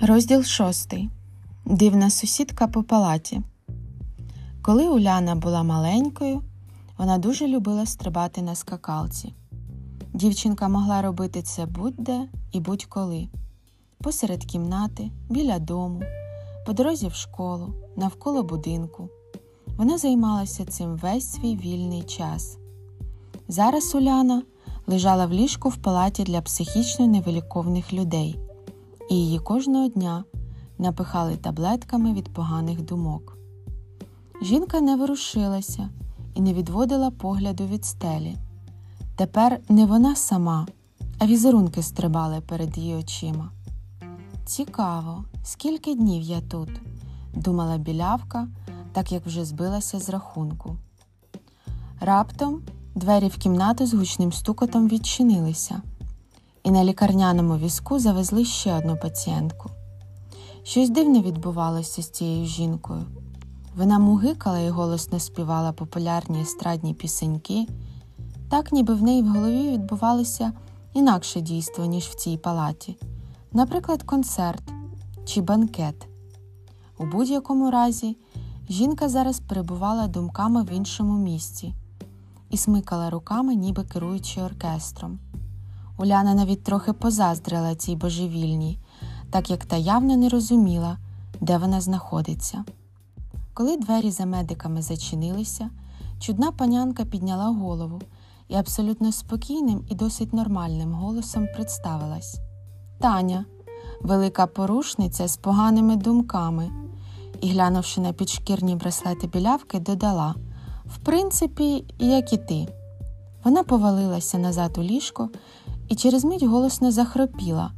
Розділ шостий. Дивна сусідка по палаті. Коли Уляна була маленькою, вона дуже любила стрибати на скакалці. Дівчинка могла робити це будь-де і будь-коли, посеред кімнати, біля дому, по дорозі в школу, навколо будинку. Вона займалася цим весь свій вільний час. Зараз Уляна лежала в ліжку в палаті для психічно невиліковних людей і її кожного дня напихали таблетками від поганих думок. Жінка не ворушилася і не відводила погляду від стелі. Тепер не вона сама, а візерунки стрибали перед її очима. Цікаво, скільки днів я тут, думала білявка, так як вже збилася з рахунку. Раптом двері в кімнату з гучним стукотом відчинилися і на лікарняному візку завезли ще одну пацієнтку. Щось дивне відбувалося з цією жінкою. Вона мугикала і голосно співала популярні естрадні пісеньки, так ніби в неї в голові відбувалося інакше дійство, ніж в цій палаті, наприклад, концерт чи банкет. У будь-якому разі, жінка зараз перебувала думками в іншому місці і смикала руками, ніби керуючи оркестром. Уляна навіть трохи позаздрила цій божевільній, так як та явно не розуміла, де вона знаходиться. Коли двері за медиками зачинилися, чудна панянка підняла голову і абсолютно спокійним і досить нормальним голосом представилась Таня, велика порушниця з поганими думками, і, глянувши на підшкірні браслети білявки, додала В принципі, як і ти. Вона повалилася назад у ліжко і через мить голосно захропіла,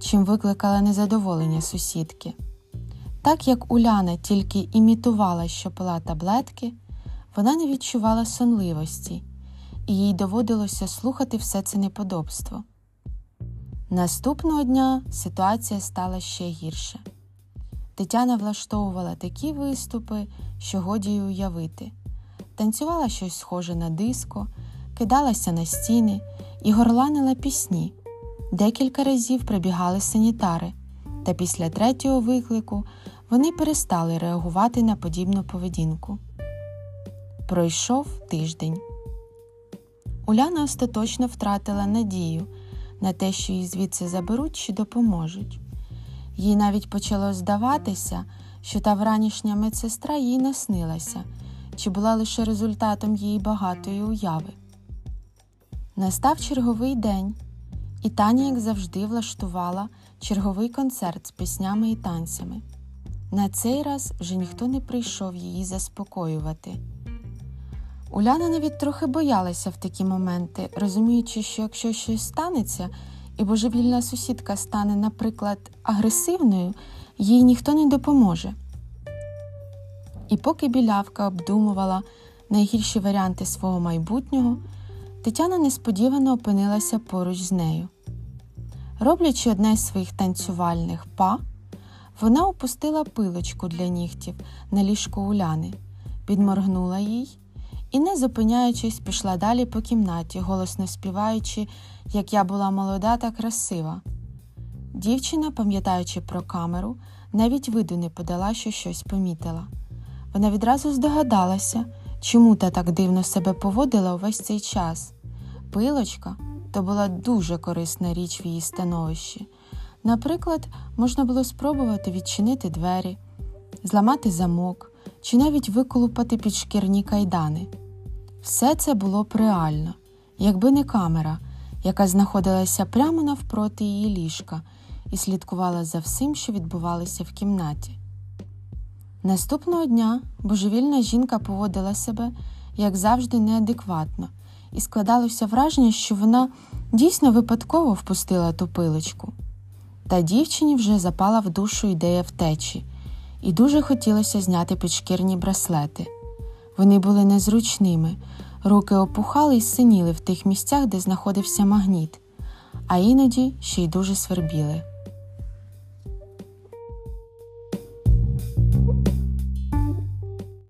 чим викликала незадоволення сусідки. Так як Уляна тільки імітувала, що пила таблетки, вона не відчувала сонливості, і їй доводилося слухати все це неподобство. Наступного дня ситуація стала ще гірше. Тетяна влаштовувала такі виступи, що годі й уявити, танцювала щось схоже на диско, кидалася на стіни і горланила пісні. Декілька разів прибігали санітари, та після третього виклику вони перестали реагувати на подібну поведінку. Пройшов тиждень. Уляна остаточно втратила надію на те, що її звідси заберуть чи допоможуть. Їй навіть почало здаватися, що та вранішня медсестра їй наснилася, чи була лише результатом її багатої уяви. Настав черговий день, і Таня, як завжди, влаштувала черговий концерт з піснями і танцями. На цей раз вже ніхто не прийшов її заспокоювати. Уляна навіть трохи боялася в такі моменти, розуміючи, що якщо щось станеться, і божевільна сусідка стане, наприклад, агресивною, їй ніхто не допоможе. І поки білявка обдумувала найгірші варіанти свого майбутнього. Тетяна несподівано опинилася поруч з нею. Роблячи одне з своїх танцювальних па, вона опустила пилочку для нігтів на ліжко Уляни, підморгнула їй і, не зупиняючись, пішла далі по кімнаті, голосно співаючи, як я була молода та красива. Дівчина, пам'ятаючи про камеру, навіть виду не подала, що щось помітила. Вона відразу здогадалася, чому та так дивно себе поводила увесь цей час. Пилочка то була дуже корисна річ в її становищі. Наприклад, можна було спробувати відчинити двері, зламати замок чи навіть виколупати підшкірні кайдани. Все це було б реально, якби не камера, яка знаходилася прямо навпроти її ліжка і слідкувала за всім, що відбувалося в кімнаті. Наступного дня божевільна жінка поводила себе, як завжди, неадекватно, і складалося враження, що вона дійсно випадково впустила ту пилочку. Та дівчині вже запала в душу ідея втечі, і дуже хотілося зняти підшкірні браслети. Вони були незручними, руки опухали й синіли в тих місцях, де знаходився магніт, а іноді ще й дуже свербіли.